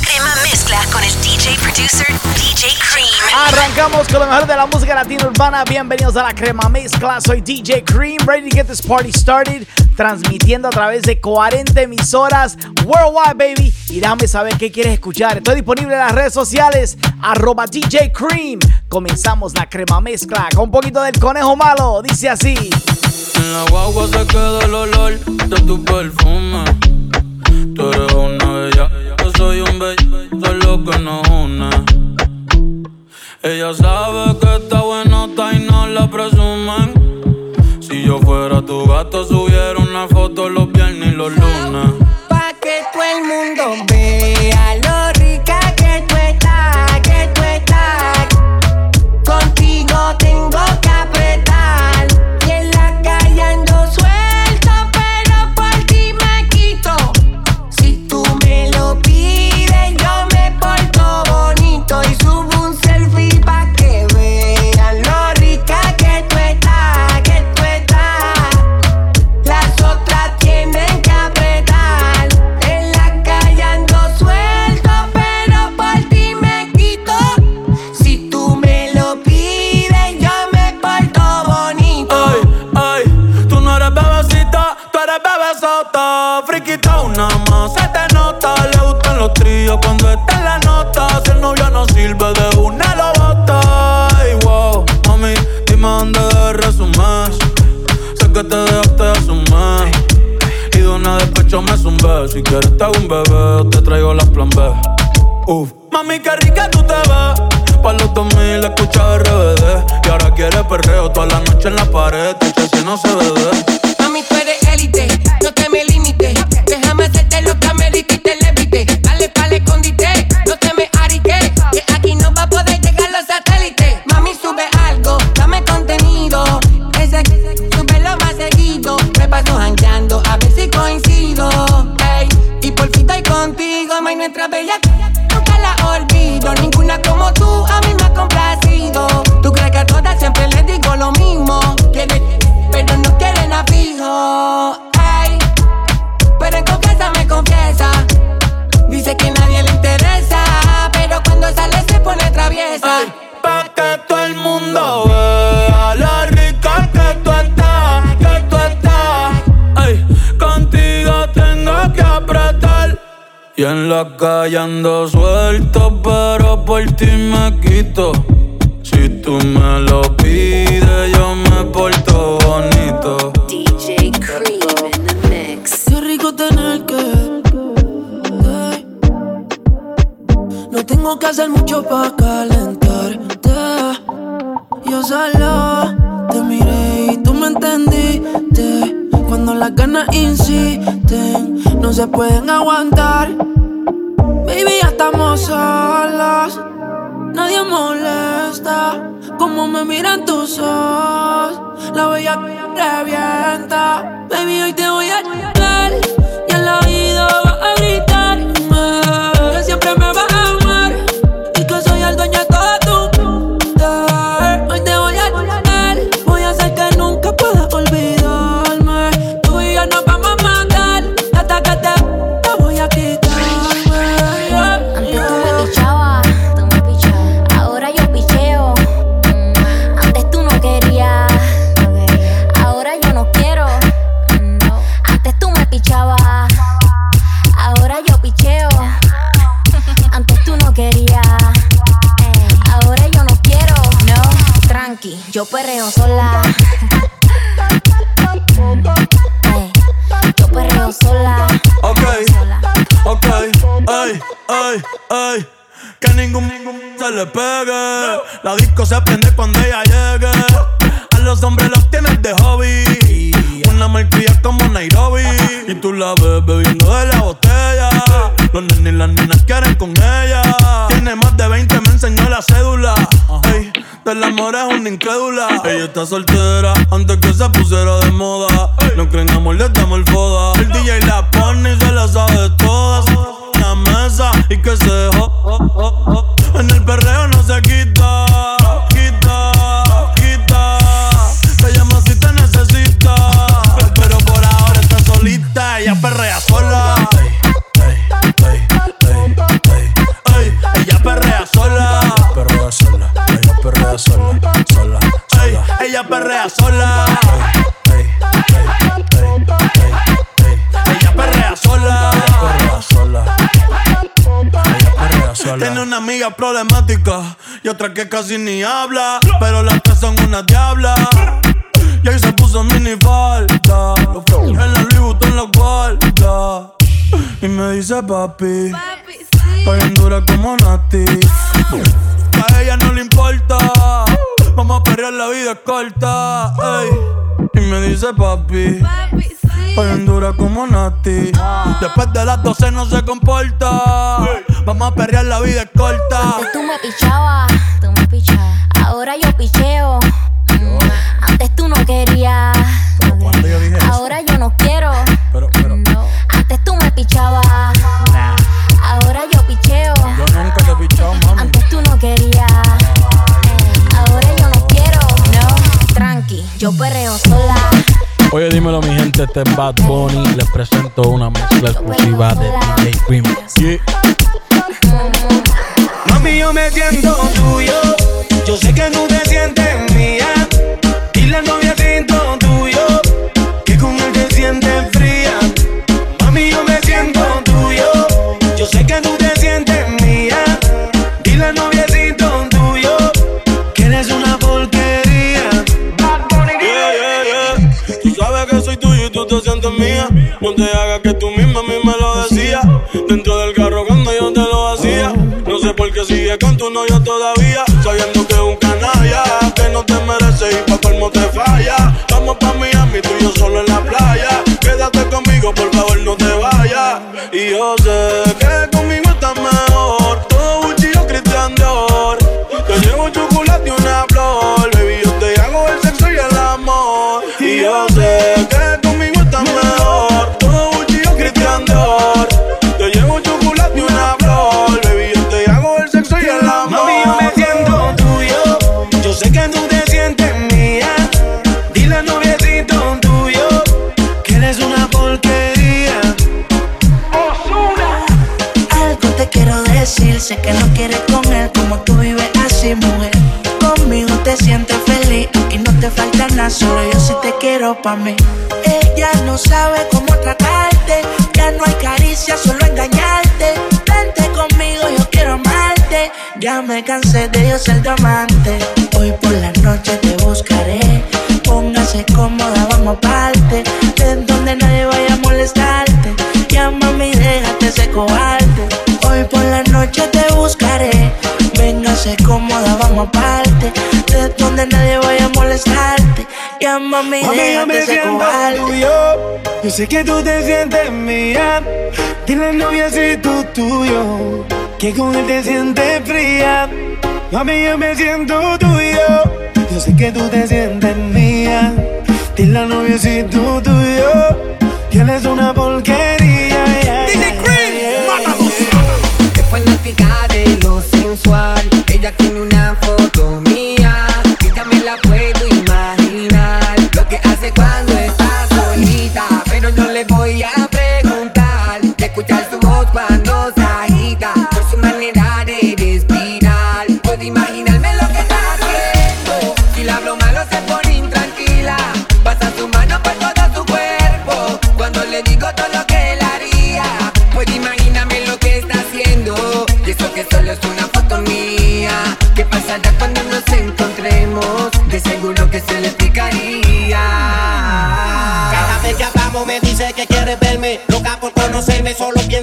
Crema mezcla con el DJ producer DJ Cream. Arrancamos con lo mejor de la música latina urbana. Bienvenidos a la crema mezcla. Soy DJ Cream, ready to get this party started. Transmitiendo a través de 40 emisoras worldwide, baby. Y déjame saber qué quieres escuchar. Estoy disponible en las redes sociales. Arroba DJ Cream. Comenzamos la crema mezcla con un poquito del conejo malo. Dice así. En la guagua se queda el olor de tu perfume. Tú eres una bella, un bello, lo que nos une. Ella sabe que está bueno, y no la presumen. Si yo fuera tu gato, subiera una foto los viernes y los lunes. Pa' que todo el mundo vea tríos cuando está en la nota. Si el novio no sirve de una, lo bota. Ay, wow, mami, dime dónde debes resumir. Sé que te dejaste de asumir. Y de una despecho me zumbé. Si quieres te hago un bebé, te traigo las plan B. Uf. Mami, qué rica tú te ves. Pa' los 2000 escucha RBD. Y ahora quieres perreo toda la noche en la pared. Te si no se bebe. Y en la calle ando suelto, pero por ti me quito. Si tú me lo pides, yo me porto bonito. DJ Cream in the mix. Qué rico tener que. No tengo que hacer mucho para calentarte. Yo solo te miré y tú me entendiste. Cuando las ganas insisten, no se pueden aguantar. Nadie molesta. Como me miran tus ojos. La bella revienta. Baby, hoy te voy a incrédula. Ella está soltera antes que se pusiera de otra que casi ni habla. Pero las tres son una diabla. Y ahí se puso mini falta. En la Louis Vuitton la guarda. Y me dice papi. Papi, sí. dura como Nati. A ella no le importa. Vamos a perrear, la vida es corta. Y me dice papi. Papi, sí. dura como Nati. Después de las 12 no se comporta. Vamos a perrear, la vida es corta. Antes tú me pichabas. Ahora yo picheo. Antes tú no querías. Ahora yo no quiero. Pero, pero. Antes tú me pichabas. Ahora yo picheo. Yo nunca te he pichado, mami. Antes tú no querías. Ahora yo no quiero. No, tranqui, yo perreo sola. Oye, dímelo, mi gente, este es Bad Bunny. Les presento una mezcla exclusiva de DJ Cream. Mami, yo me siento tuyo. Que no te sientes mía. Y la novia siento tuyo. Que con él te sientes fría. Mami, yo me siento tuyo. Yo sé que tú te sientes mía. Y la novia siento tuyo. Que eres una porquería. Yeah, yeah, yeah. Tú sabes que soy tuyo y tú te sientes mía. No te hagas que tú misma a mí me lo decías. Dentro del carro cuando yo te lo hacía. No sé por qué sigue con tu novio todavía. Sabiendo yo solo en la playa. Quédate conmigo, por favor, no te vayas. Y yo sé que conmigo sé que no quieres con él como tú vives así, mujer. Conmigo te sientes feliz, aquí no te falta nada, solo yo sí te quiero pa' mí. Ella no sabe cómo tratarte, ya no hay caricia, solo engañarte. Vente conmigo, yo quiero amarte, ya me cansé de yo ser tu amante. Hoy por la noche te buscaré, póngase cómoda, vamos aparte, de donde nadie vaya a molestarte. Ya mami, déjate. Hoy por la noche te buscaré. Véngase cómoda, vamos aparte. De donde nadie vaya a molestarte. Ya mami, Mami, yo me siento tuyo. Yo sé que tú te sientes mía. Dile al noviecito tuyo que con él te sientes fría. Mami, yo me siento tuyo. Yo sé que tú te sientes mía. Dile al noviecito tuyo que él es una porquería. Sensual. Ella tiene una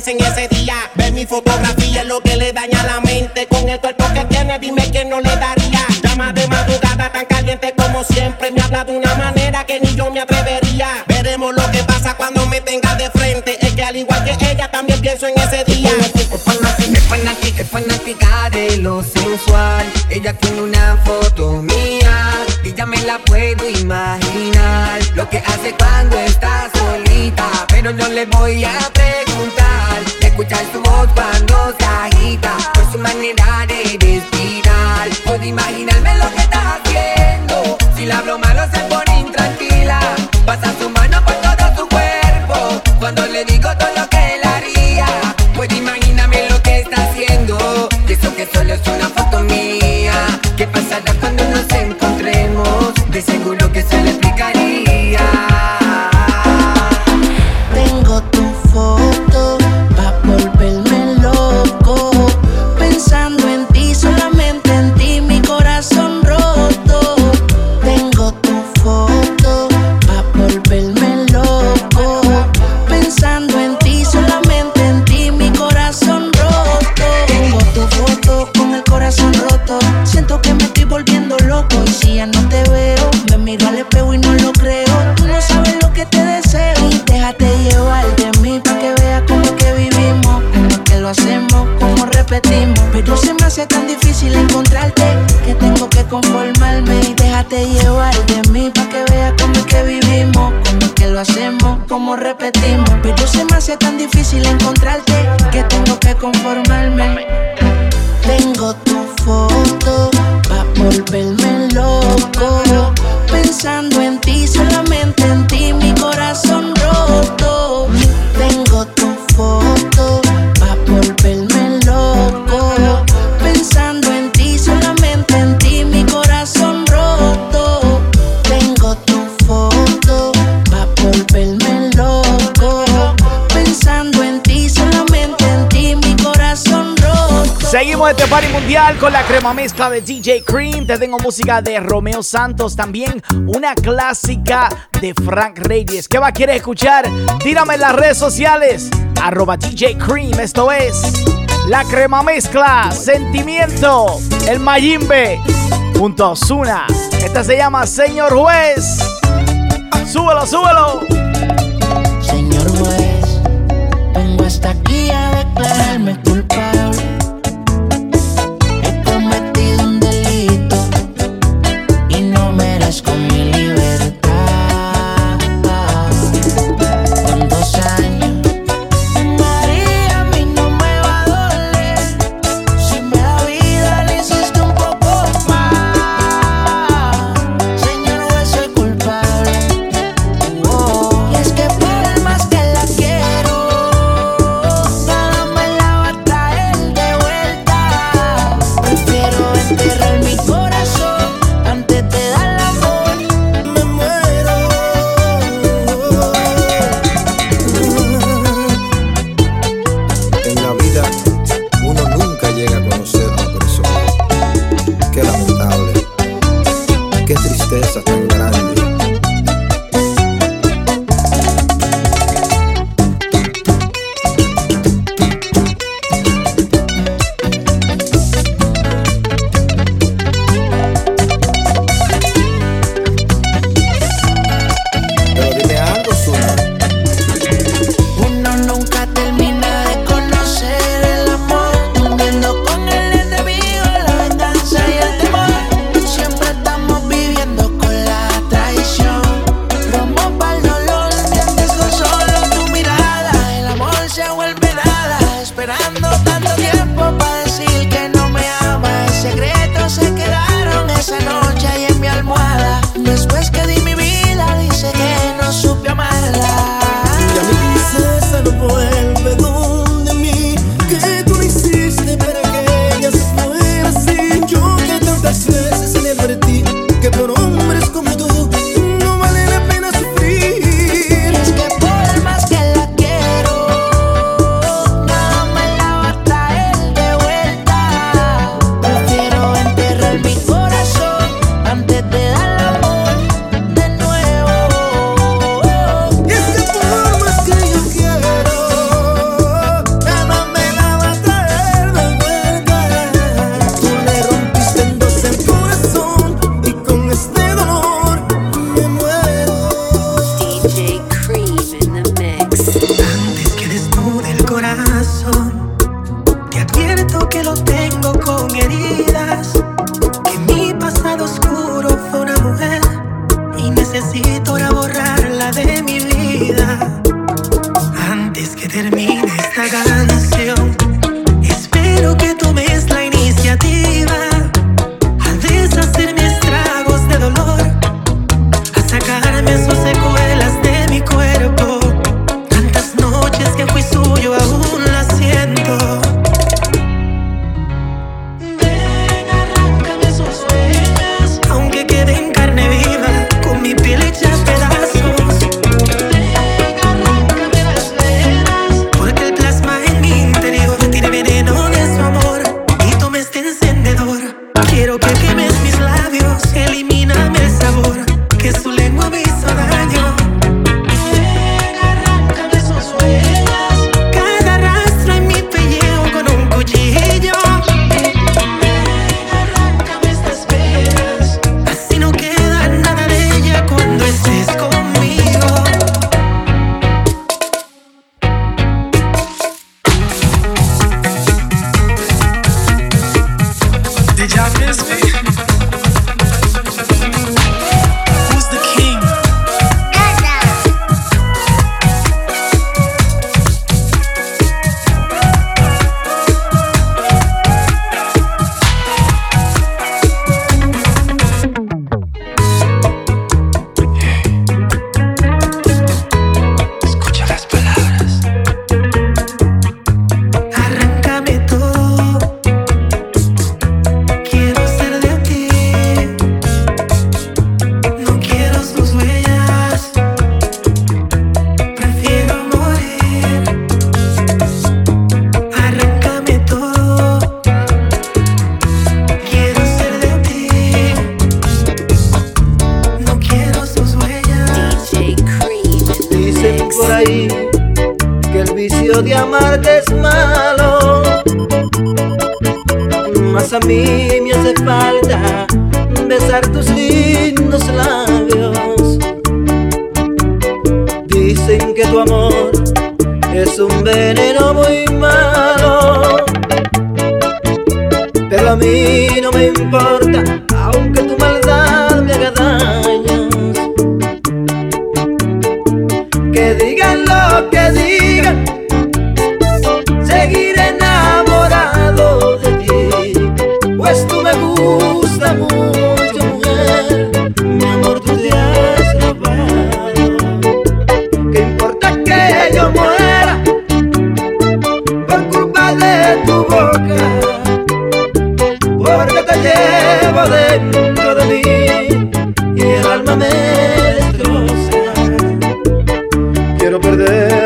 en ese día Ver mi fotografía lo que le daña la mente Con el cuerpo que tiene, dime que no le daría Llama de madrugada tan caliente como siempre Me habla de una manera que ni yo me atrevería Veremos lo que pasa cuando me tenga de frente Es que al igual que ella también pienso en ese día Es fanática, es fanática, de lo sensual. Ella tiene una foto mía y ya me la puedo imaginar. Lo que hace cuando está solita, pero no le voy a preguntar. con la crema mezcla de DJ Cream. Te tengo música de Romeo Santos también. Una clásica de Frank Reyes. ¿Qué a quieres escuchar? Tírame en las redes sociales. Arroba DJ Cream. Esto es la crema mezcla. Sentimiento. El Mayimbe. Junto a Osuna. Esta se llama Señor Juez. Súbelo, súbelo. esta canción. Espero que tomes la iniciativa.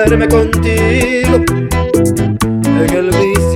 Perderme contigo. En el vicio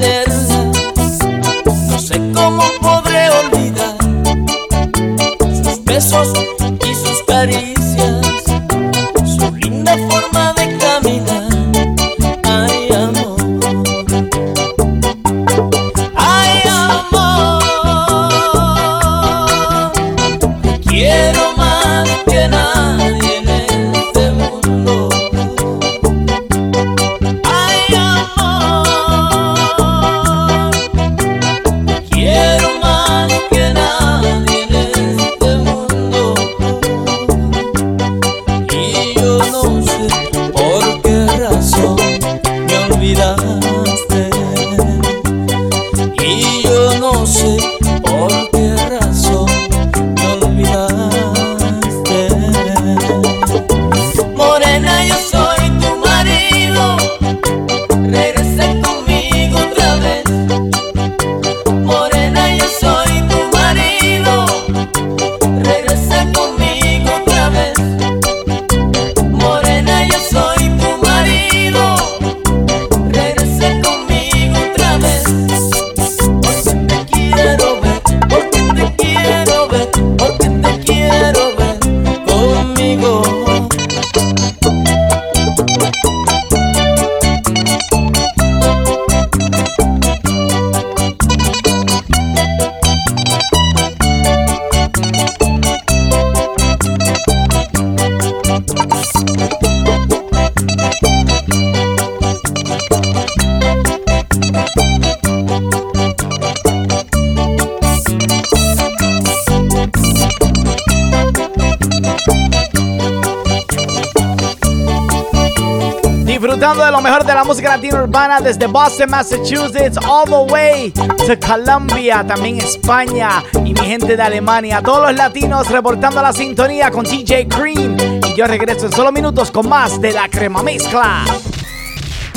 tiempo Boston, Massachusetts, all the way to Colombia, también España y mi gente de Alemania. Todos los latinos reportando la sintonía con DJ Cream. Y yo regreso en solo minutos con más de la crema mezcla.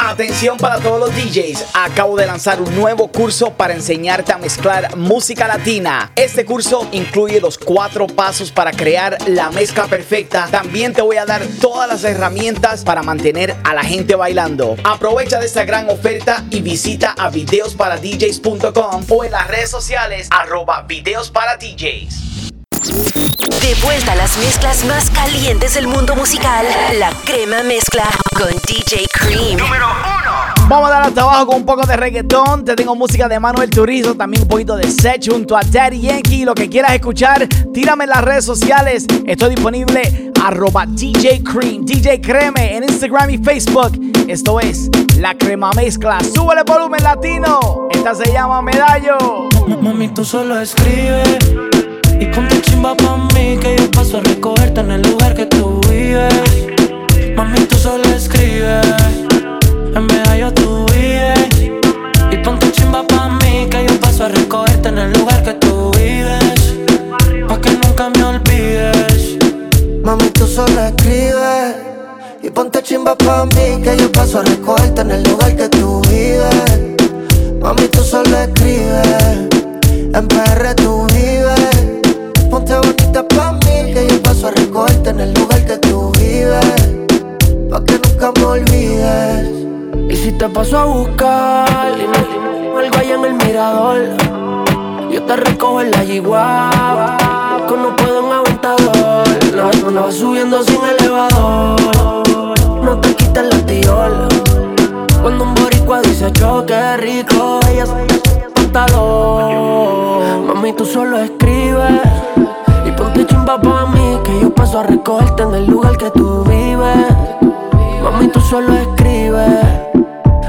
Atención para todos los DJs, acabo de lanzar un nuevo curso para enseñarte a mezclar música latina. Este curso incluye los cuatro pasos para crear la mezcla perfecta. También te voy a dar todas las herramientas para mantener a la gente bailando. Aprovecha de esta gran oferta y visita a videosparadjs.com o en las redes sociales arroba videos para DJs. De vuelta a las mezclas más calientes del mundo musical, la crema mezcla con DJ Cream. Número uno. Vamos a dar hasta abajo con un poco de reggaetón. Te tengo música de Manuel Turizo, también un poquito de Sech junto a Daddy Yankee. Lo que quieras escuchar, tírame en las redes sociales. Estoy disponible arroba DJ Cream, DJ Creme en Instagram y Facebook. Esto es La Crema Mezcla. Súbele volumen latino. Esta se llama Medallo. Mami, tú solo escribes y ponte chimba pa' mí que yo paso a recogerte en el lugar que tú vives. Mami, tú solo escribes, en medallo tú vives. Y ponte chimba pa' mí que yo paso a recogerte en el lugar que tú vives. Pa' que nunca me olvides. Mami, tú solo escribes. Y ponte chimba pa' mí que yo paso a recogerte en el lugar que tú vives. Mami, tú solo escribes. En PR tú vives. Ponte bonita pa' mí, que yo paso a recogerte en el lugar que tú vives. Nunca me olvides. Y si te paso a buscar, algo allá en el mirador. Yo te recojo en la yigua, que no puedo en aventador. No, no, vas subiendo sin elevador. No te quites la tiola. Cuando un boricua dice choque rico, ella se pantalón. Mami, tú solo escribes Ponte chimba pa' mí, que yo paso a recogerte en el lugar que tú vives. Mami, tú solo escribes,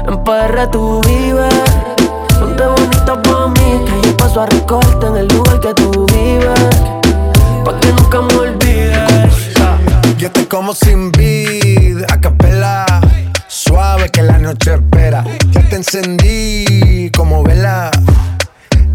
en PR tú vives. Ponte bonita pa' mí, que yo paso a recogerte en el lugar que tú vives. Pa' que nunca me olvides. Yo te como sin vid, a capela. Suave que la noche espera. Ya te encendí como vela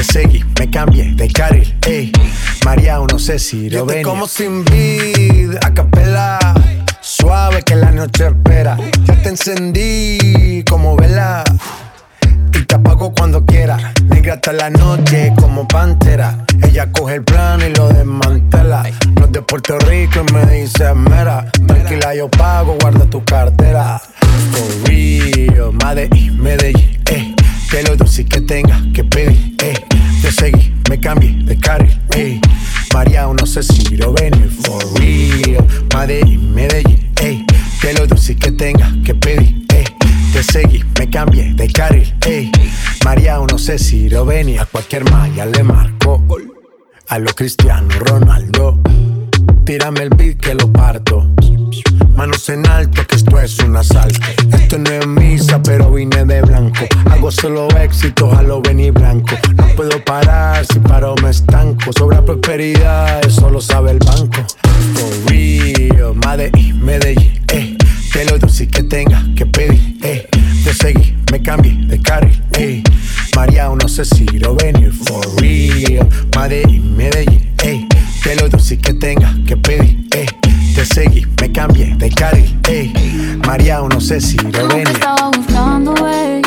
te seguí, me cambié de carril, ey. María, no sé si lo ven. como sin vid, a capela. Suave que la noche espera. Ya te encendí como vela. Y te apago cuando quiera. Negra hasta la noche como pantera. Ella coge el plano y lo desmantela. No es de Puerto Rico y me dice mera. Tranquila, yo pago, guarda tu cartera. For real, Madrid, Medellín, eh que lo dulce que tenga que pedir, eh. Te seguí, me cambié de carril, eh. María, no sé si lo venir for real. Madrid, Medellín, eh. Que lo dulce que tenga que pedir, eh. Te seguí, me cambié de carril, eh. María, no sé si lo venir. A cualquier malla le marco. A lo Cristiano Ronaldo. Tírame el beat que lo parto. Manos en alto, que esto es un asalto. Esto no es misa, pero vine de blanco. Solo éxito, a lo venir blanco. No puedo parar, si paro me estanco. Sobra prosperidad, eso lo sabe el banco. For real, Madrid, Medellín, eh. Que lo dulce que tenga que pedir, eh. Te seguí, me cambié de carril, eh. María, no sé si lo venir. For real, Madrid, Medellín, eh. Que lo dulce que tenga que pedir, eh te seguí, me cambié de carril, ey. María, no sé si lo ven. estaba buscando, ey.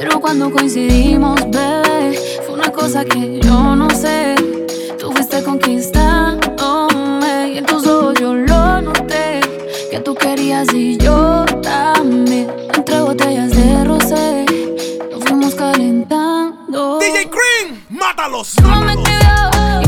Pero cuando coincidimos, bebé, fue una cosa que yo no sé. Tú fuiste conquistando, y en tus ojos yo lo noté. Que tú querías y yo también. Entre botellas de rosé, nos fuimos calentando. DJ Cream, mátalos. mátalos. y me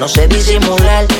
no sé disimular.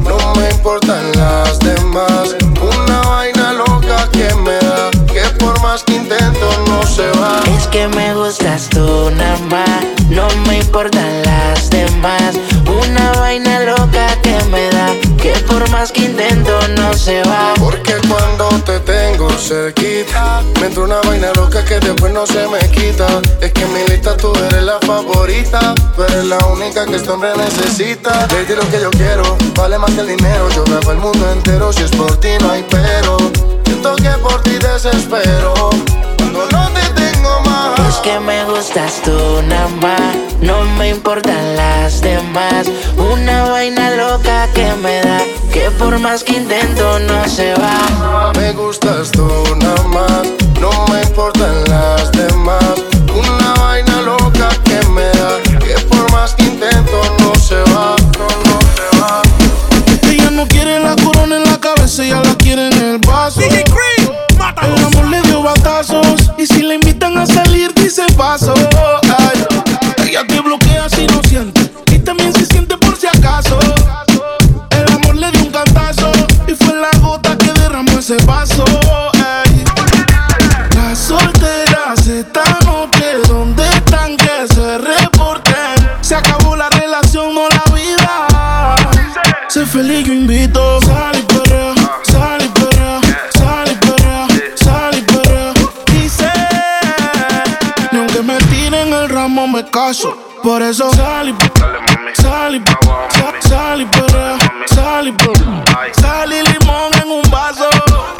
no me importan las demás. Una vaina loca que me da, que por más que intento no se va. Es que me gustas tú nada más, no me importan las demás. Una vaina loca que por más que intento no se va. Porque cuando te tengo cerquita, me entra una vaina loca que después no se me quita. Es que en mi lista tú eres la favorita, tú eres la única que este hombre necesita. Le lo que yo quiero, vale más que el dinero. Yo grabo el mundo entero, si es por ti no hay pero. Siento que por ti desespero, cuando no que me gustas tú más, no me importan las demás. Una vaina loca que me da, que por más que intento no se va. Me gustas tú nada más, no me importan las demás. Una vaina loca ella te bloquea si no siente y también se siente por si acaso. El amor le dio un cantazo y fue la gota que derramó ese vaso. Las solteras esta noche, ¿dónde están que se reporten? Se acabó la relación, no la vida. Sé feliz, yo invito. Caso. Por eso sal y sal y sa- sal y perrea, sal y. Sal y limón en un vaso.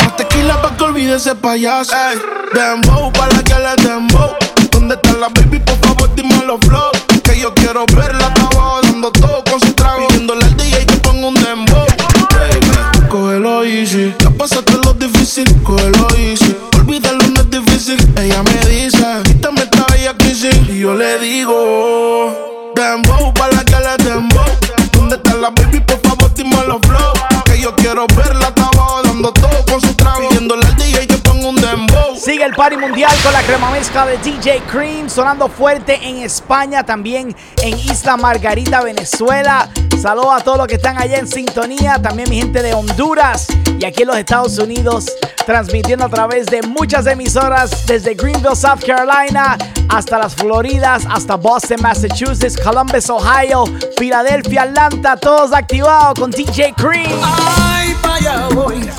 Más tequila pa' que olvide ese payaso. Ey, dembow pa' la que le dembow. ¿Dónde está la baby? Por favor, dime los flow. Que yo quiero verla, abajo dando todo con su trago. Pidiéndole al DJ que ponga un dembow. Baby, cógelo easy. Ya pasaste lo difícil, cógelo easy. Olvídalo, no es difícil. Ella me yo le digo, dembow pa' la que le dembow. ¿Dónde está la baby? Por favor, dime los flow. Que yo quiero verla, está abajo dando todo con su trago. Sigue el party mundial con la crema mezcla de DJ Cream, sonando fuerte en España, también en Isla Margarita, Venezuela. Saludos a todos los que están allá en sintonía, también mi gente de Honduras y aquí en los Estados Unidos, transmitiendo a través de muchas emisoras desde Greenville, South Carolina, hasta las Floridas, hasta Boston, Massachusetts, Columbus, Ohio, Filadelfia, Atlanta, todos activados con DJ Cream. Ay, allá voy.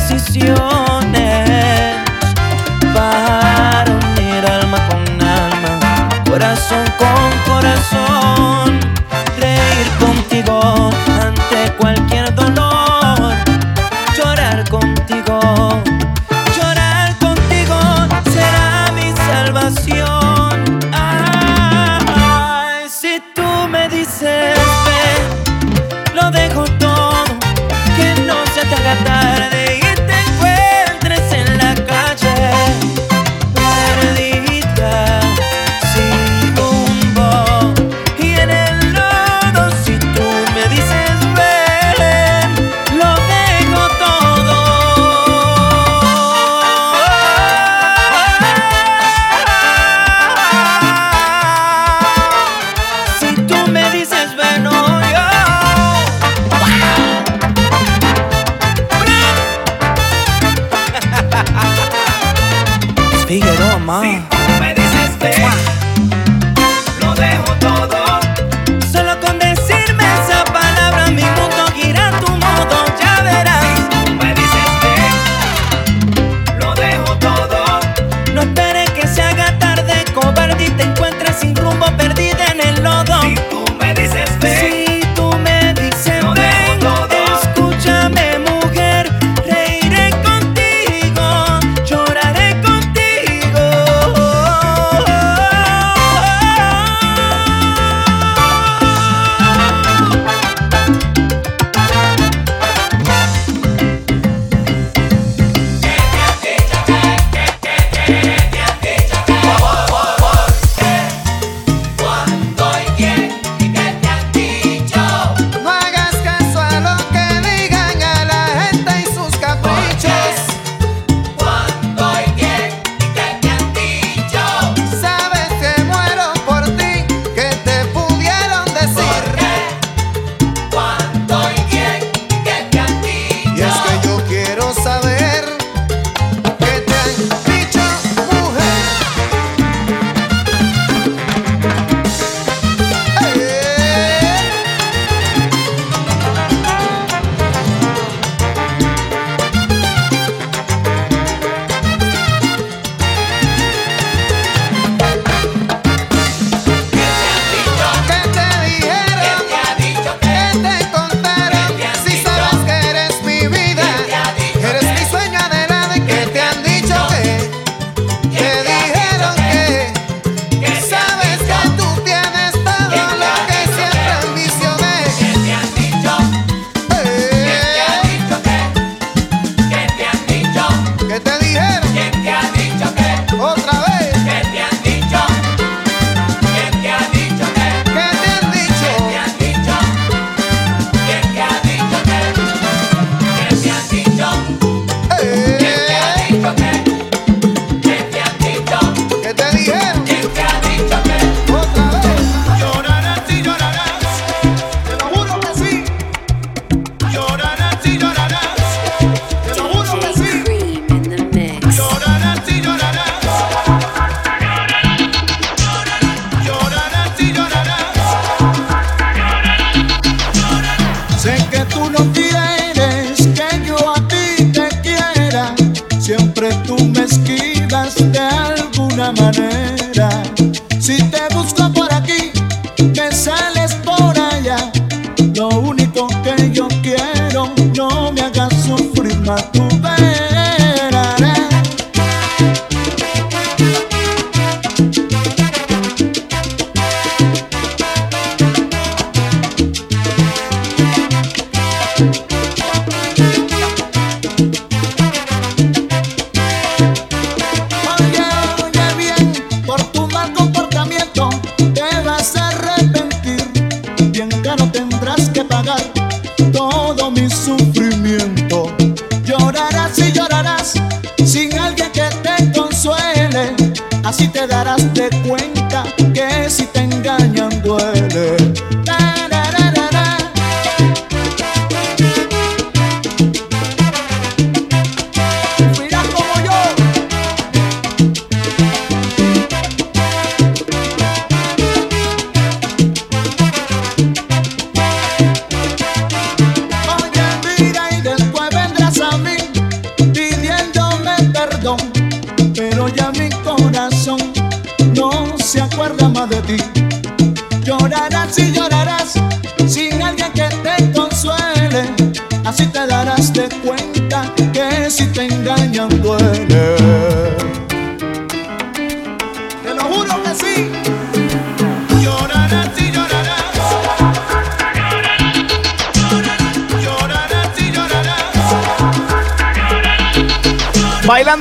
Las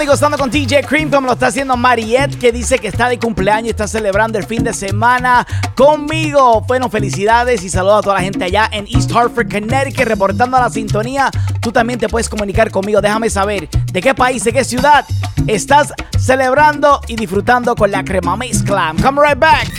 gozando con DJ Cream, como lo está haciendo Mariette, que dice que está de cumpleaños y está celebrando el fin de semana conmigo. Bueno, felicidades y saludos a toda la gente allá en East Hartford, Connecticut, reportando a la sintonía. Tú también te puedes comunicar conmigo. Déjame saber de qué país, de qué ciudad estás celebrando y disfrutando con la crema mezcla. Come right back.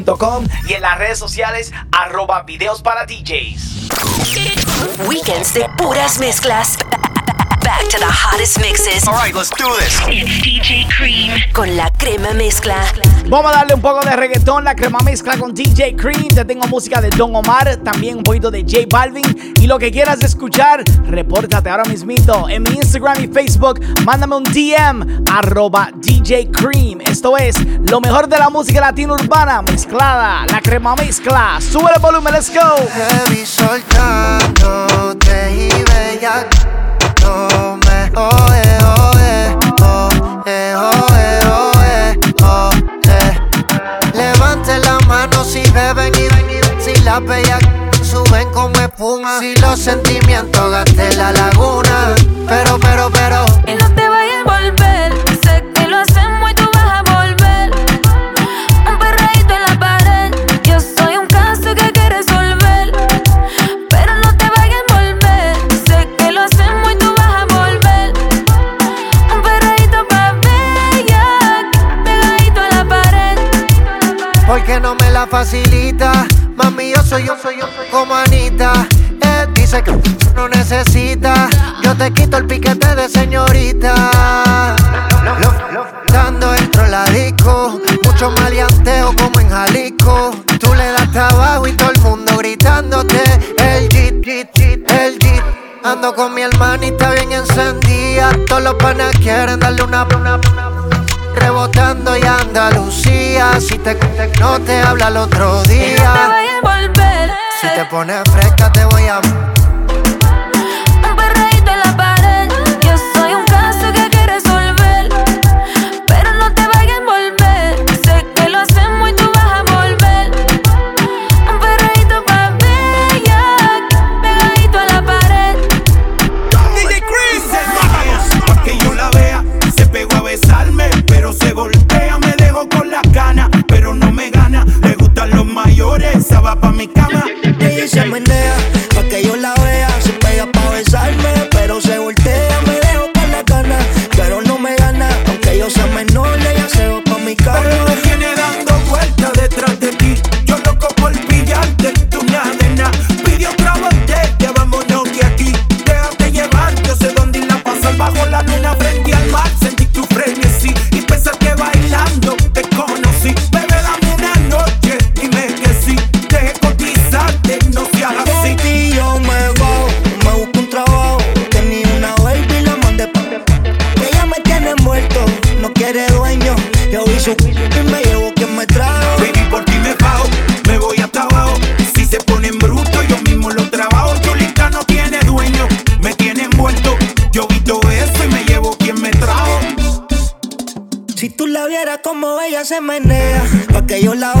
y en las redes sociales, arroba videos para DJs. Weekends de puras mezclas. Back to the hottest mixes. All right, let's do this. It's DJ Cream con la crema mezcla. Vamos a darle un poco de reggaetón, la crema mezcla con DJ Cream. Te tengo música de Don Omar, también un poquito de J Balvin. Y lo que quieras escuchar, repórtate ahora mismito en mi Instagram y Facebook. Mándame un DM, arroba DJ Cream. Esto es lo mejor de la música latina urbana mezclada, la crema mezcla. Sube el volumen, let's go. Te vi soltándote y bella Levante la mano si beben y si la bella suben como espuma. Si los sentimientos gasté la laguna Pero, pero, pero. Facilita. Mami, yo soy yo, soy yo, como Anita. Eh, dice que no necesita. Yo te quito el piquete de señorita. Dando dentro la disco, mucho maleanteo como en Jalisco. Tú le das trabajo y todo el mundo gritándote. El jeep, el jeep. Ando con mi hermanita bien encendida. Todos los panas quieren darle una, una, Rebotando y Andalucía. Si te no te habla el otro te día. Si te pones fresca, te voy a. gana. Le gustan los mayores, esa va pa' mi cama. Ella se menea se menea, pa' que yo la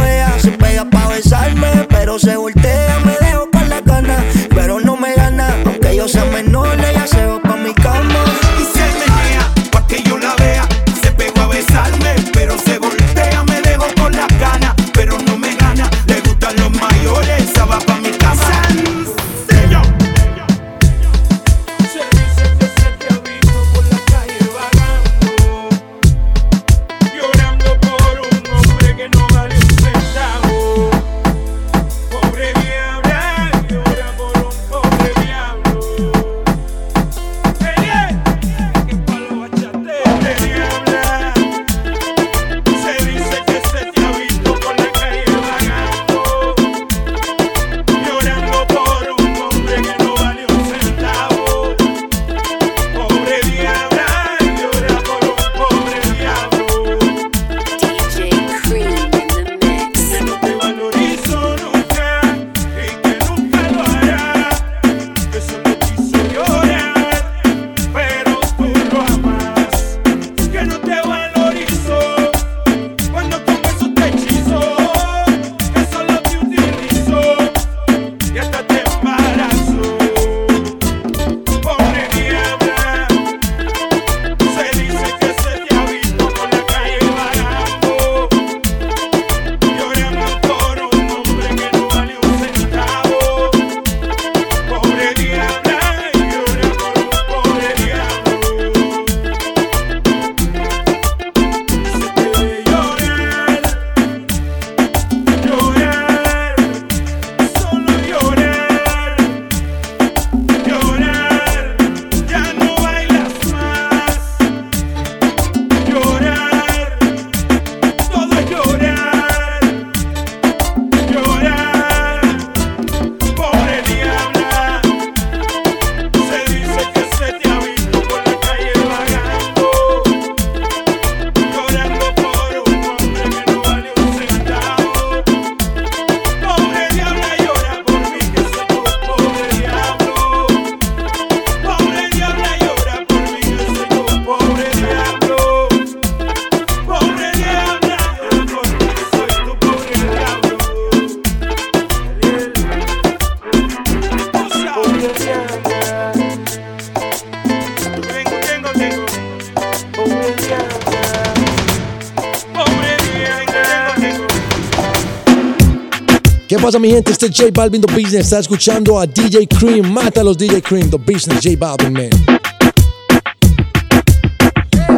pasa mi gente? Este es J Balvin The Business. Está escuchando a DJ Cream. Mata a los DJ Cream The Business. J Balvin, man.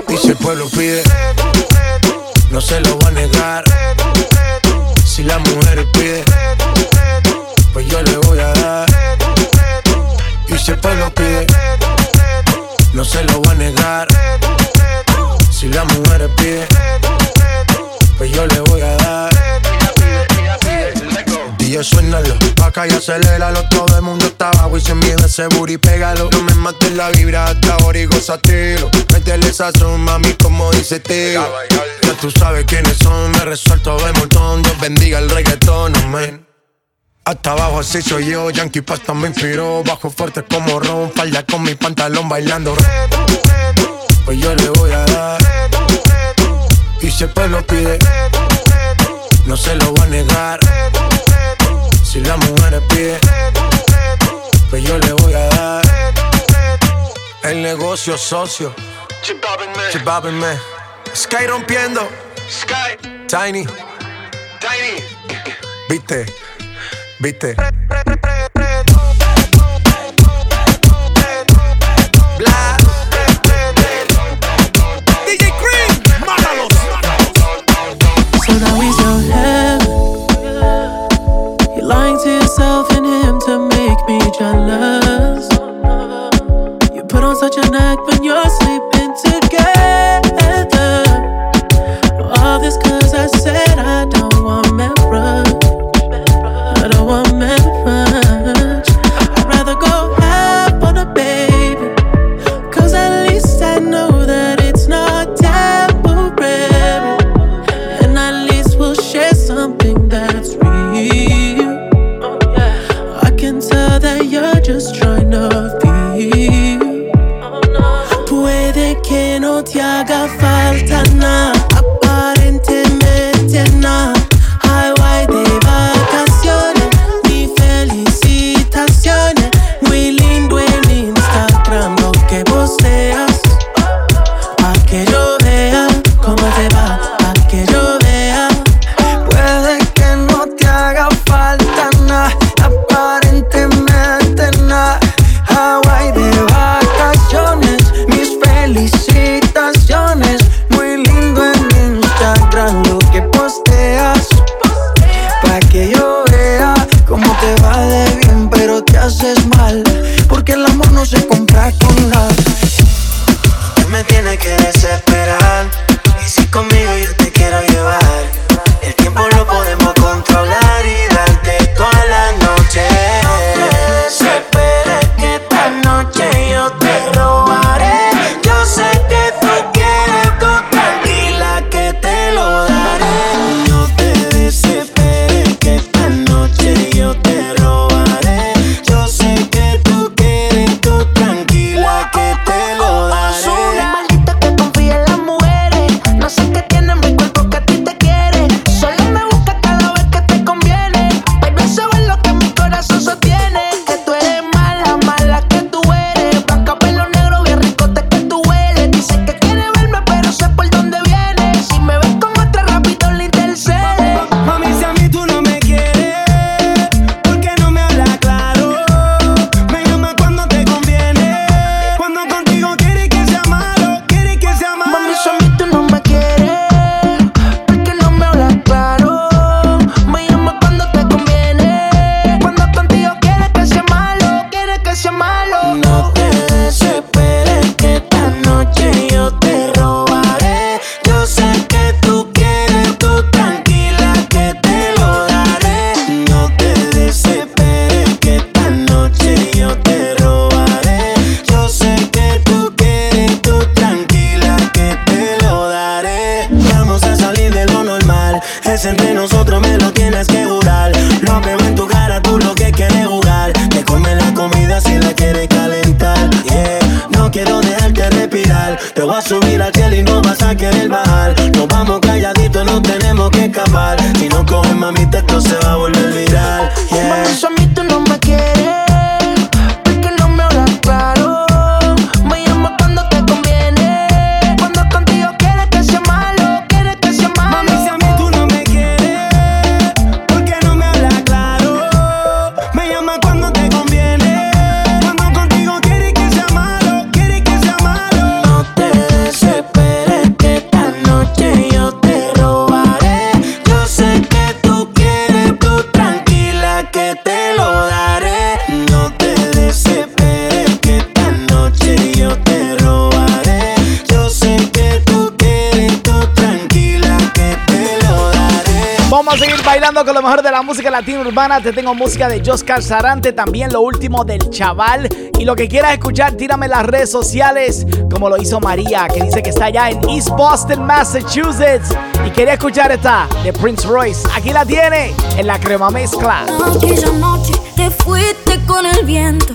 Dice el pueblo pide. No se lo va a negar. Si la mujer pide. Pues yo le voy a dar. Y si el pueblo pide. No se lo va a negar. Si la mujer pide. Pues yo le voy a dar DJ, suénalo. Acá y aceléralo, todo el mundo está abajo y se miedo ese booty, pégalo. No me mates la vibra hasta ahora y gozatelo. Métele sazón, mami, como dice tío. Ya tú sabes quiénes son, me resuelto de montón. Dios bendiga el reggaetón, amén. Hasta abajo así soy yo, Yankee Pasta me inspiró Bajo fuerte como Ron, falda con mi pantalón bailando Pues yo le voy a dar Y si el pueblo pide No se lo voy a negar si la mujer pide, pues yo le voy a dar. El negocio socio. Chipápenme. Sky rompiendo. Sky. Tiny. Tiny. Viste. Viste. Vamos a seguir bailando con lo mejor de la música latina urbana. Te tengo música de Joscar Sarante, también lo último del chaval. Y lo que quieras escuchar, tírame en las redes sociales, como lo hizo María, que dice que está allá en East Boston, Massachusetts. Y quería escuchar esta de Prince Royce. Aquí la tiene, en la crema mezcla. Aquella noche te fuiste con el viento,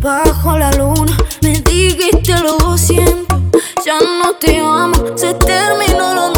bajo la luna, me dijiste lo siento. Ya no te amo, se terminó lo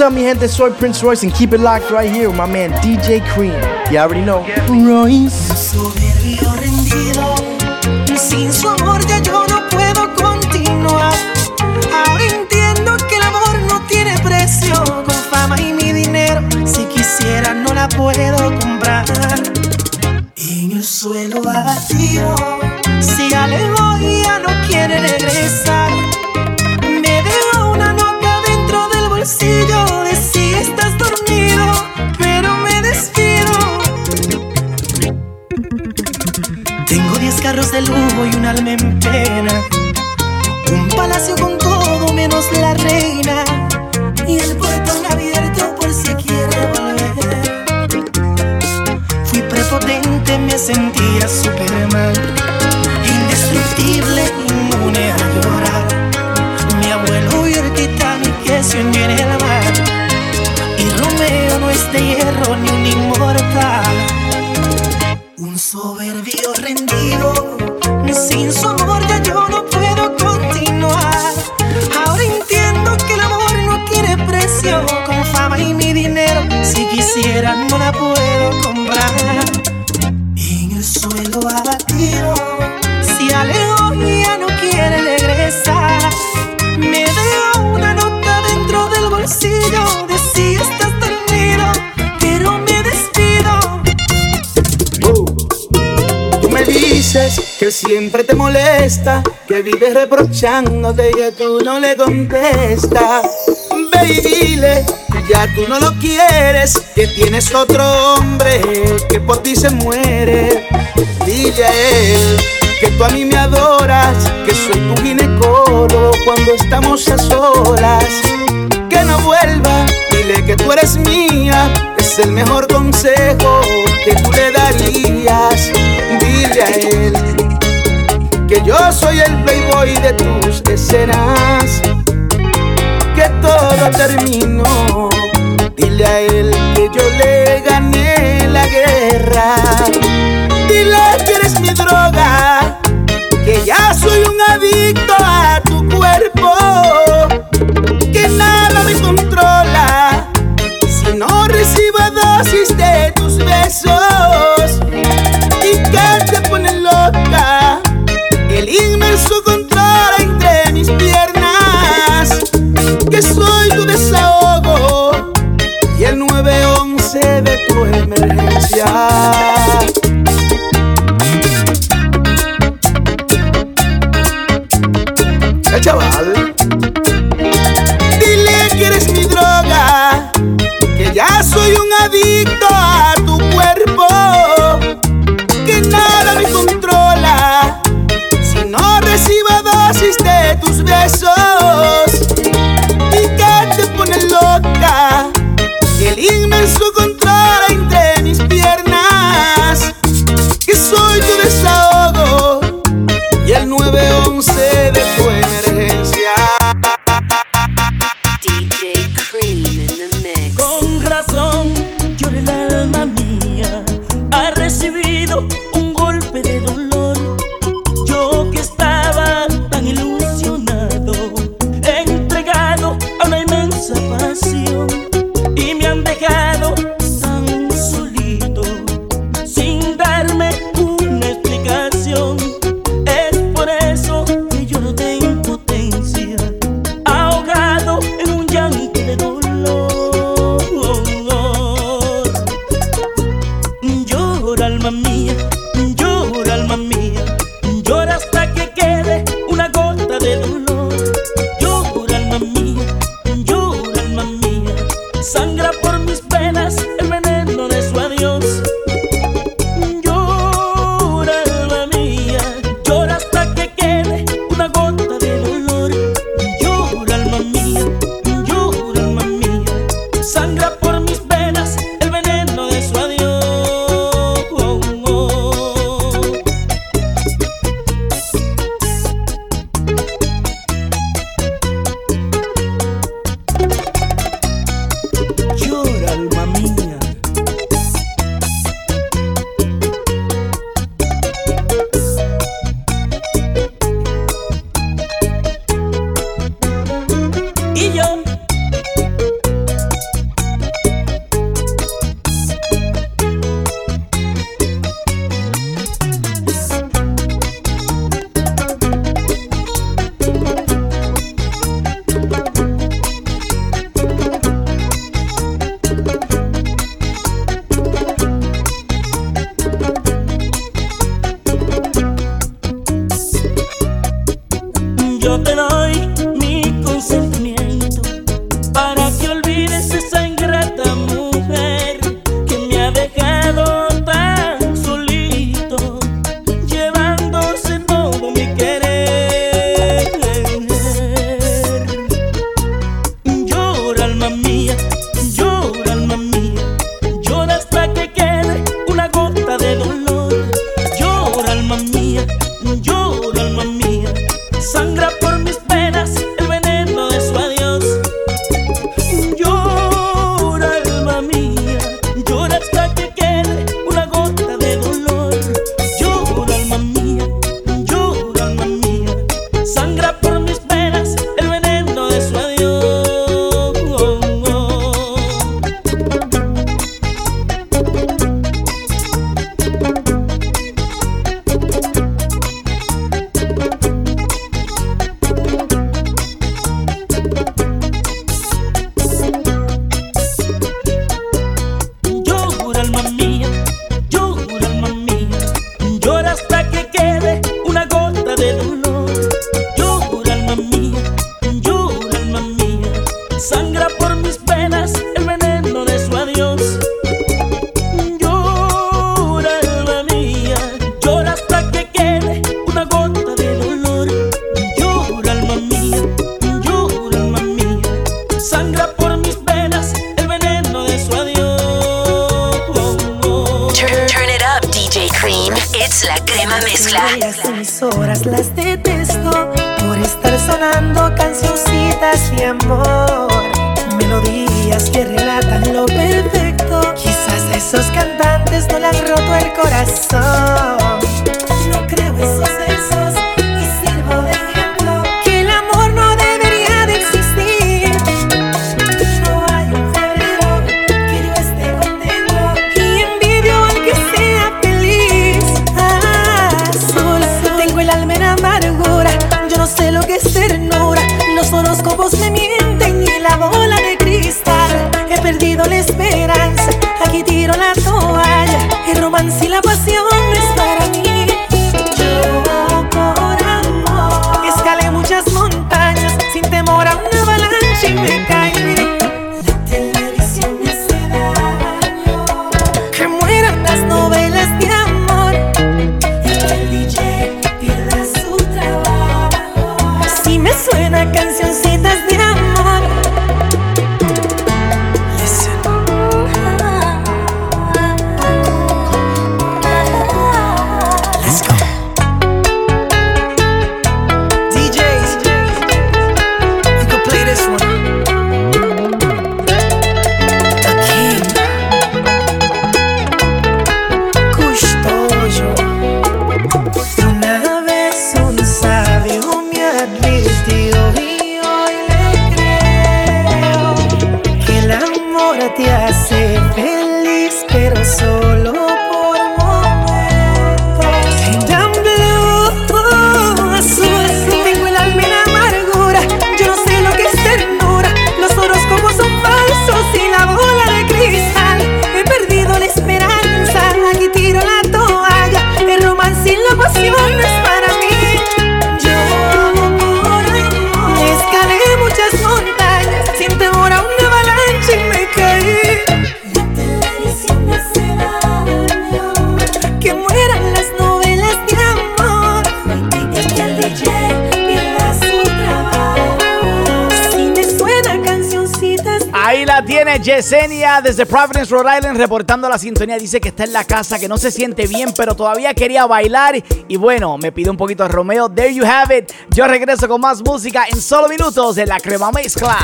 Up, mi gente? Soy Prince Royce, and keep it locked right here with my man DJ Cream. You already know. Royce. Sin su amor ya yo no puedo continuar. Ahora entiendo que el amor no tiene precio. Con fama y mi dinero, si quisiera no la puedo comprar. En el suelo vacío, si ya le voy, ya no quiere regresar. de lujo y un alma en pena. Un palacio con todo menos la reina. Y el portón abierto por si quiere volver. Fui prepotente, me sentía super. Dices que siempre te molesta, que vives reprochándote y que tú no le contestas. Ve y dile que ya tú no lo quieres, que tienes otro hombre que por ti se muere. Dile a él que tú a mí me adoras, que soy tu ginecólogo cuando estamos a solas. Que no vuelva, dile que tú eres mía, es el mejor consejo que tú le darías. Dile a él que yo soy el playboy de tus escenas, que todo terminó. Dile a él que yo le gané la guerra. Dile que eres mi droga, que ya soy un adicto a tu cuerpo, que nada me controla. Si no recibo dosis de tus besos emergencia. Eh, chaval. Dile que eres mi droga, que ya soy un adicto a tu cuerpo, que nada me controla. Si no recibo dosis de tus besos Desde Providence, Rhode Island, reportando la sintonía. Dice que está en la casa, que no se siente bien, pero todavía quería bailar. Y bueno, me pide un poquito de Romeo. There you have it. Yo regreso con más música en solo minutos de la crema mezcla.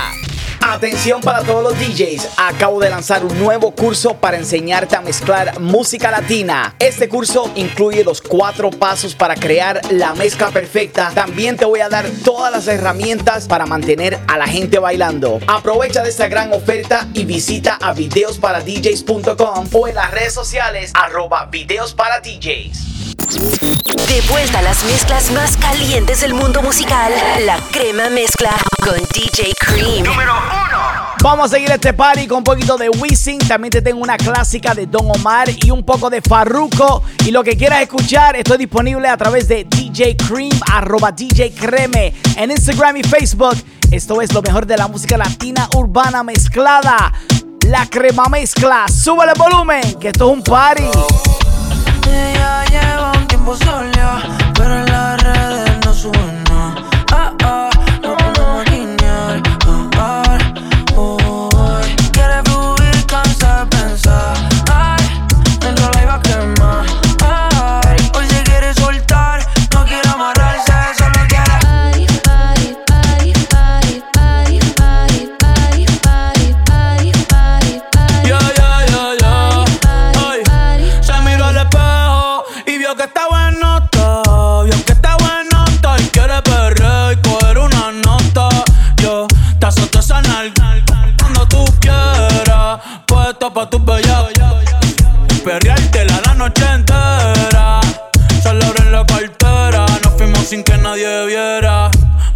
Atención para todos los DJs, acabo de lanzar un nuevo curso para enseñarte mezclar música latina. Este curso incluye los cuatro pasos para crear la mezcla perfecta. También te voy a dar todas las herramientas para mantener a la gente bailando. Aprovecha de esta gran oferta y visita a videosparadjs.com o en las redes sociales arroba videos para DJs. De vuelta a las mezclas más calientes del mundo musical, la crema mezcla con DJ Cream. Vamos a seguir este party con un poquito de Wisin. También te tengo una clásica de Don Omar y un poco de Farruko. Y lo que quieras escuchar, estoy disponible a través de DJ Cream, arroba DJ Creme, en Instagram y Facebook. Esto es lo mejor de la música latina urbana mezclada. La crema mezcla. Súbele el volumen, que esto es un party. Lleva un tiempo sola,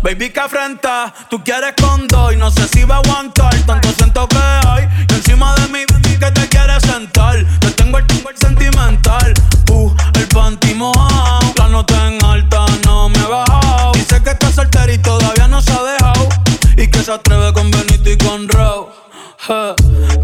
Baby, que afrenta, tú quieres con dos y no sé si va a aguantar tanto siento que hay. Y encima de mí, que te quieres sentar. Te tengo el timbre sentimental. Uh, el panty mojado. La nota en alta no me he bajado. Dice que está soltera y todavía no se ha dejado. Y que se atreve con Benito y con. Je.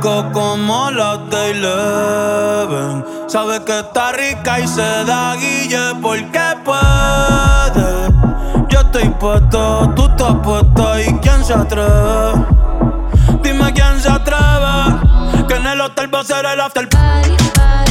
Rico como las de Eleven. Sabe que está rica y se da guille porque puede. Yo estoy puesto, tú estás puesto y quién se atreve. Dime quién se atreve. Que en el hotel va a ser el after party. Tiene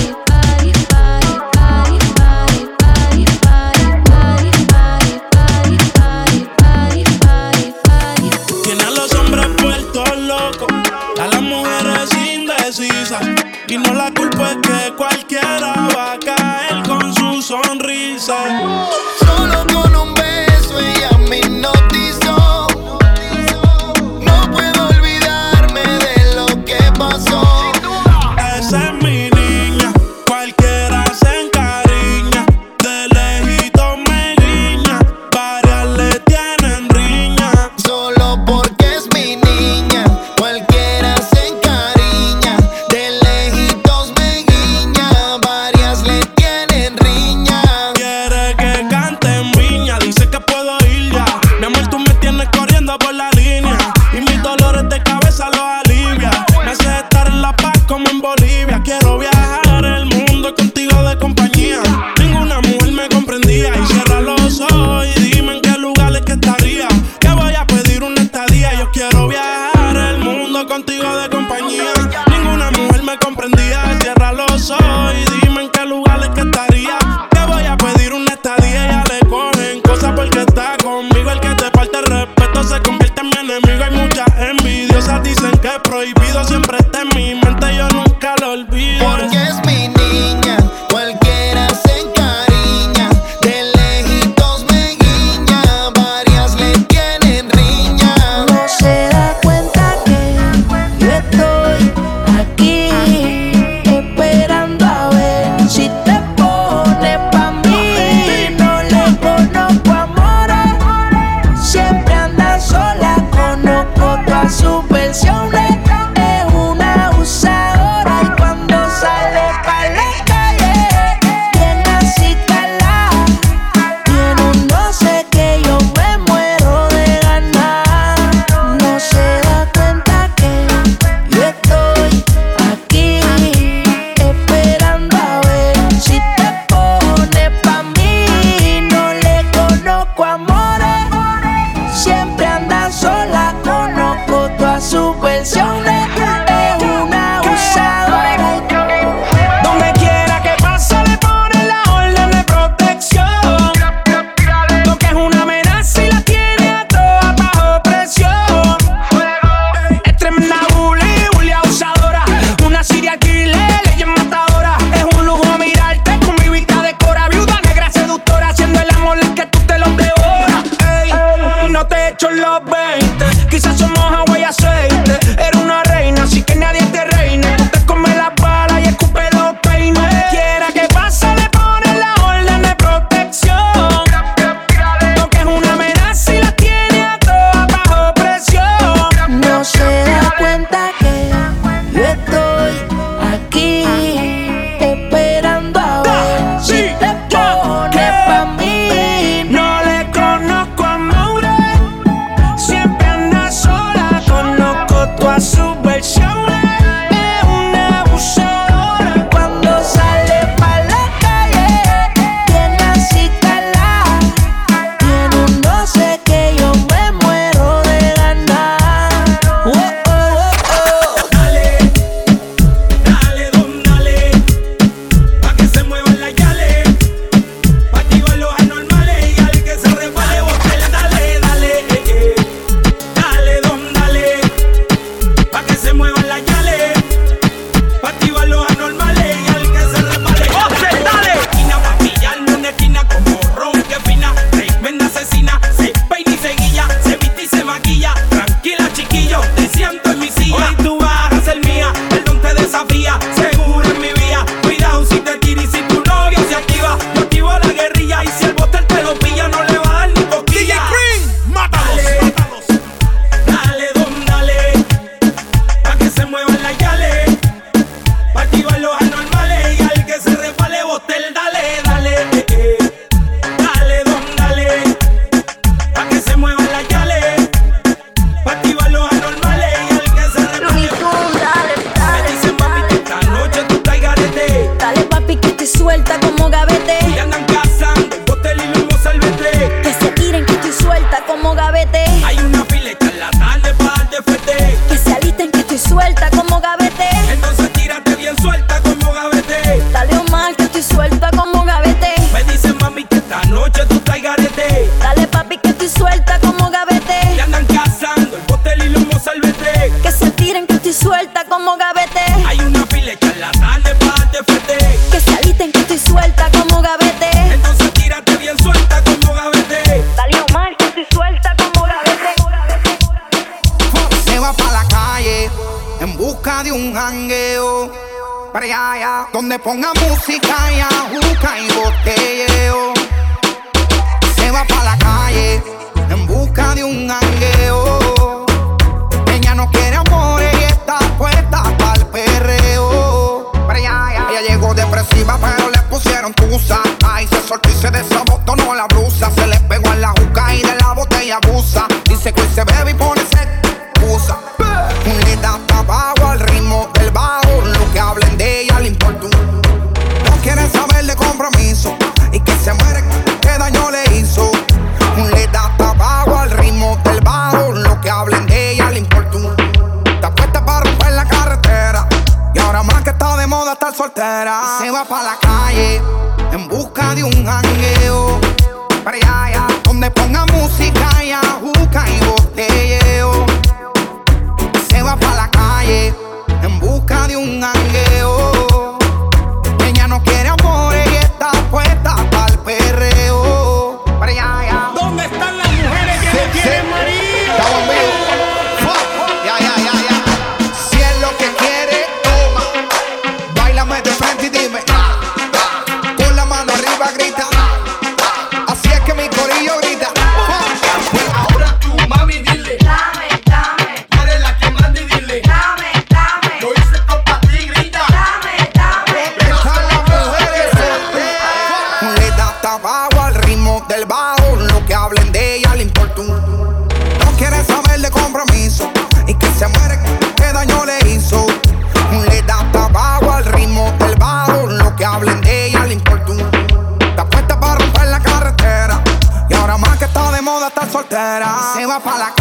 fala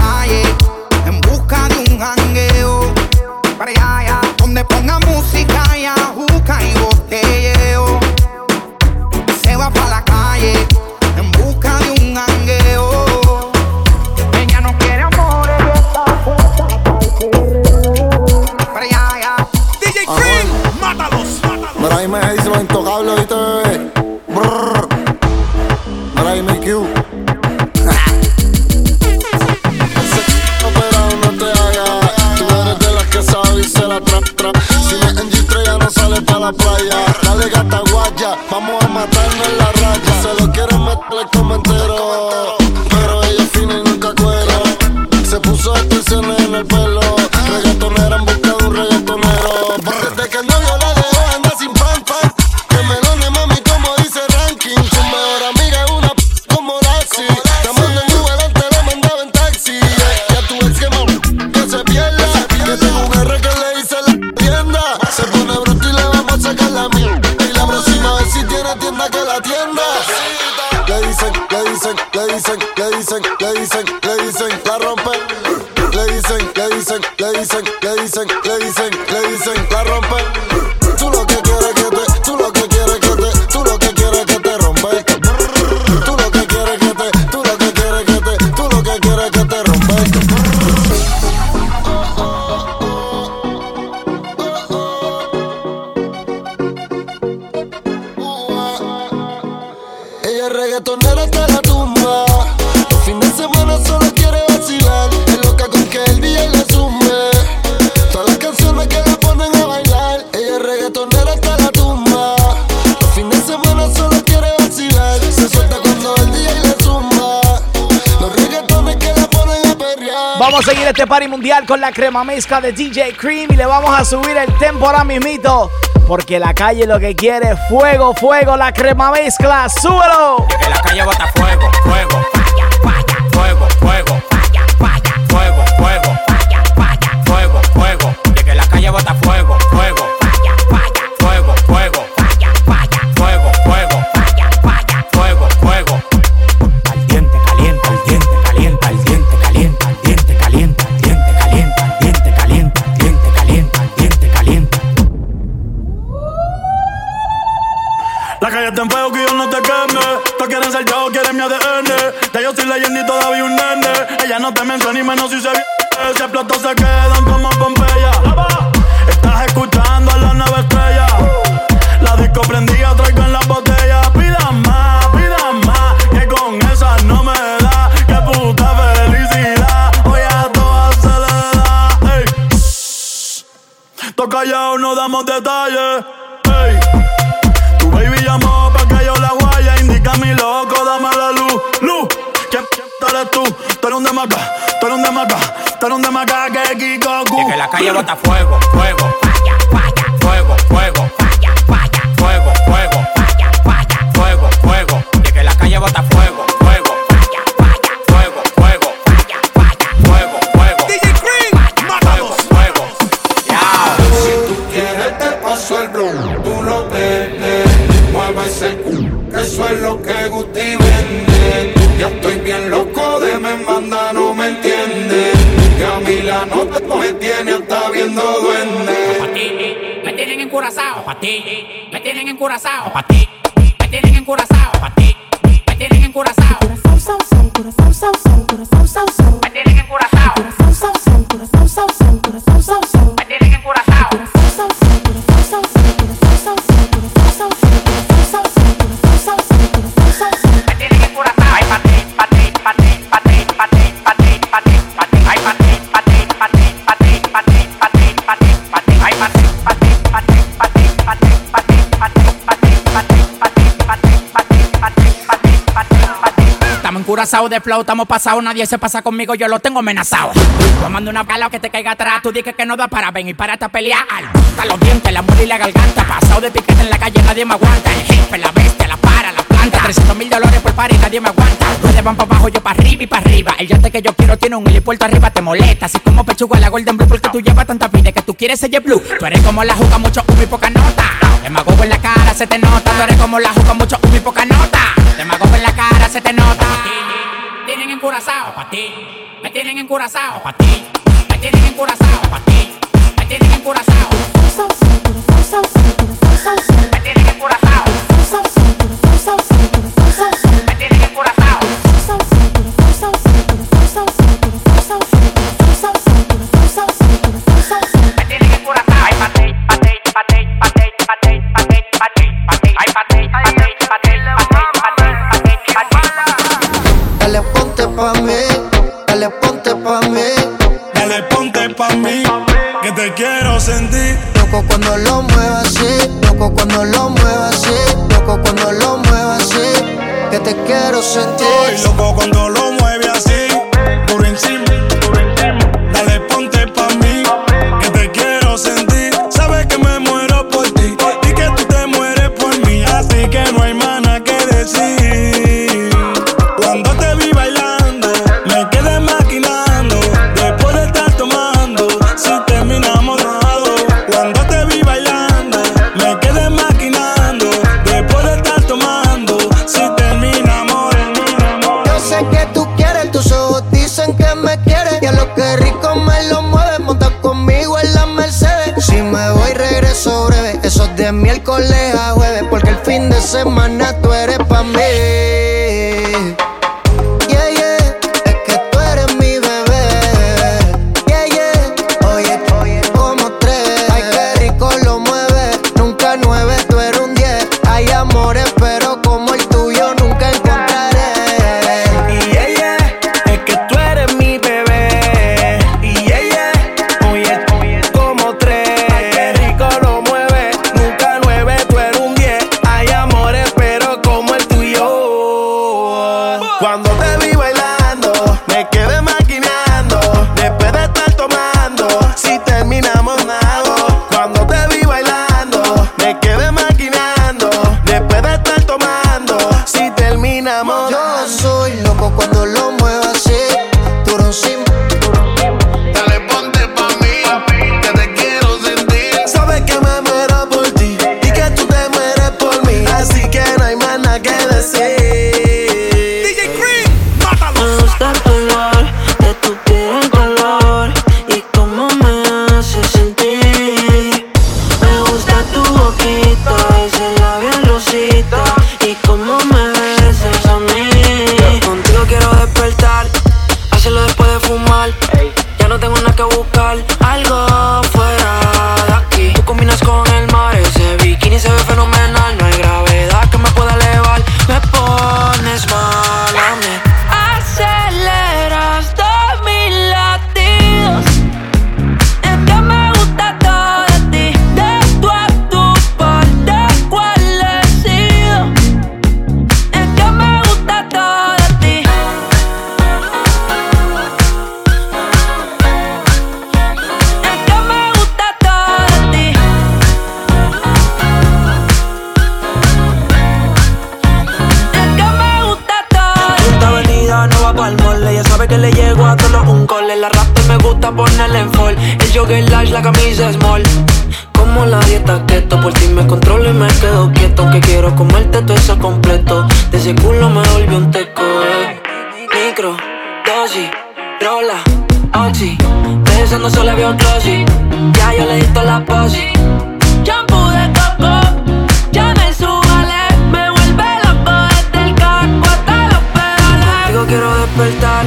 con la crema mezcla de DJ Cream y le vamos a subir el tempo ahora mismito. Porque la calle lo que quiere es fuego, fuego, la crema mezcla, súbelo. Cállate en que yo no te queme. Tú quieres ser yo, quieres mi ADN. Ya yo soy leyenda y todavía un nene. Ella no te menciona ni menos si se viene. Si explotó, se quedan como Pompeya. Estás escuchando a la nueva estrella. La disco prendida, traigo en la botella. Pida más, pida más, que con esa no me da. Que puta felicidad, hoy a todas se le da. Ey. Toca ya o no damos detalles. eres tú, tú eres un demagá, tú eres un demagá, tú eres un demagá que Kiko Y que la calle bota fuego, fuego, falla, falla, fuego, fuego. Me tienen encurazao, pa' ti. Encurazados de flow, estamos pasados, nadie se pasa conmigo, yo lo tengo amenazado. Yo mando una bala que te caiga atrás, tú dices que no da para venir para esta pelear. Hasta los dientes, la muela y la garganta, pasado de piquete en la calle, nadie me aguanta. El jefe, la bestia, la para, la planta, 300 mil dólares por par nadie me aguanta. Ustedes van para abajo, yo para arriba y para arriba. El yate que yo quiero tiene un helipuerto arriba, te molesta. Así como pechuga la Golden Blue, porque tú llevas tanta vida que tú quieres ser blue. Tú eres como la juca, mucho humo y poca nota. Demagogo en la cara, se te nota. Tú eres como la juca, mucho humo y poca nota. Demagogo en la cara, se te nota. Encurazao, pa' ti. Me tienen encurazao, pa' ti. Me tienen encurazao, pa' ti. Me tienen encurazao. Pa' mí, dale ponte pa' mí. Dale ponte pa' mí, que te quiero sentir. Loco cuando lo muevas así, loco cuando lo muevas así, loco cuando lo muevas así, que te quiero sentir. Estoy loco cuando lo mueve así, por encima. Semana El arrastre me gusta ponerle en fall. El jogger large, la camisa small. Como la dieta keto, por ti me controlo y me quedo quieto. Que quiero comerte todo eso completo. De ese culo me volvió un teco, eh. Micro, dosis, rola, oxi. Besando solo había un glossy. Ya yo le di toda la posi. Shampoo de coco, ya me subale. Me vuelve loco desde el casco hasta los pedales. Digo quiero despertar,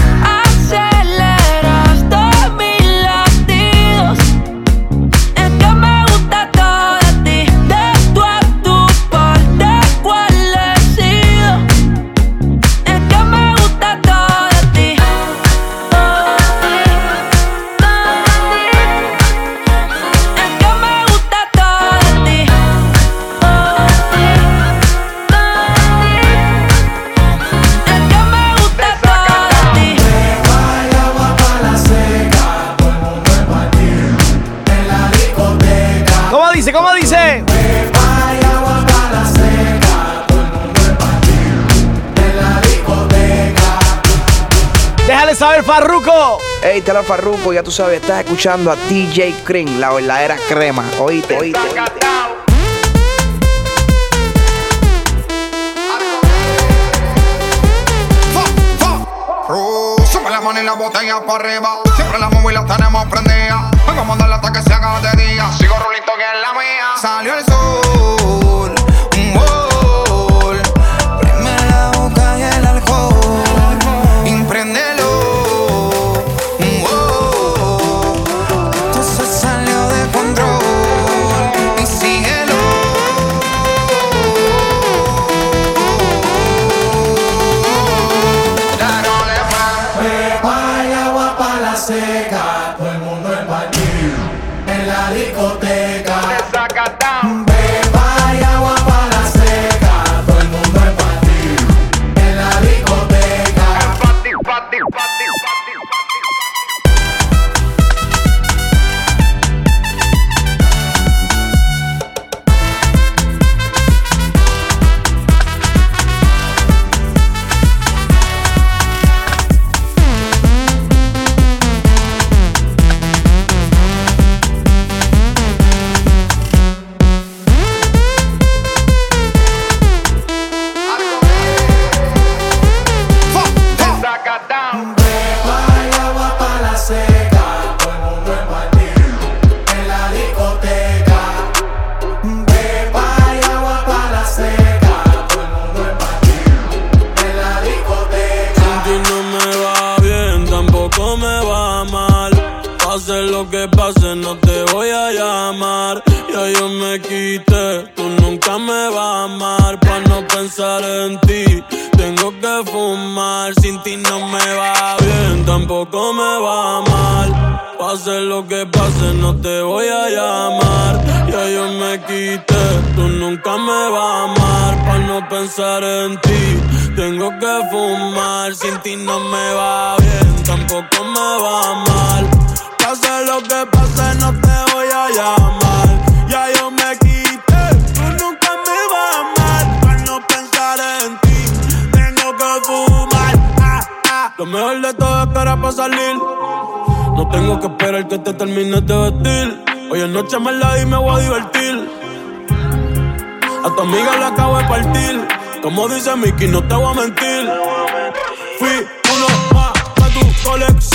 Déjale saber, Farruko. Hey, te la Farruko, ya tú sabes, estás escuchando a DJ Cream, la verdadera crema. Oíste, oíste, oíste. Sube la mano y la botella para arriba. Siempre la móvil la tenemos prendida. Vengo a mandarla hasta que se haga de día. Sigo rulito que es la mía. Salió el sol. Pase, no te voy a llamar. Ya yo me quité, tú nunca me vas a amar. Pa' no pensar en ti, tengo que fumar. Sin ti no me va bien, tampoco me va mal. Pase lo que pase, no te voy a llamar. Ya yo me quité, tú nunca me vas a amar. Pa' no pensar en ti, tengo que fumar. Ah, ah. Lo mejor de todo es para salir. No tengo que esperar que te termines de vestir. Hoy en noche me la y me voy a divertir. A tu amiga la acabo de partir. Como dice Mickey, no te voy a mentir. Fui uno más para tu colección.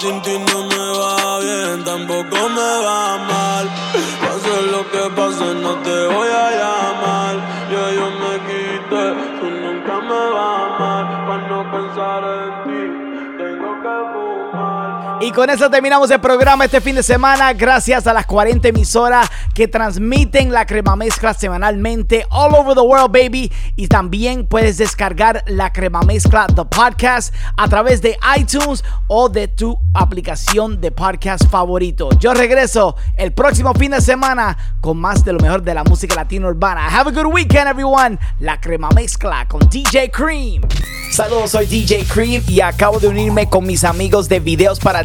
Sin ti no me va bien, tampoco me va mal. Pase lo que pase, no te voy a llamar. Ya yo me quité, tú nunca me vas a amar. Para no pensar en Y con eso terminamos el programa este fin de semana. Gracias a las 40 emisoras que transmiten la crema mezcla semanalmente all over the world, baby. Y también puedes descargar la crema mezcla, the podcast, a través de iTunes o de tu aplicación de podcast favorito. Yo regreso el próximo fin de semana con más de lo mejor de la música latina urbana. Have a good weekend, everyone. La crema mezcla con DJ Cream. Saludos, soy DJ Cream y acabo de unirme con mis amigos de videos para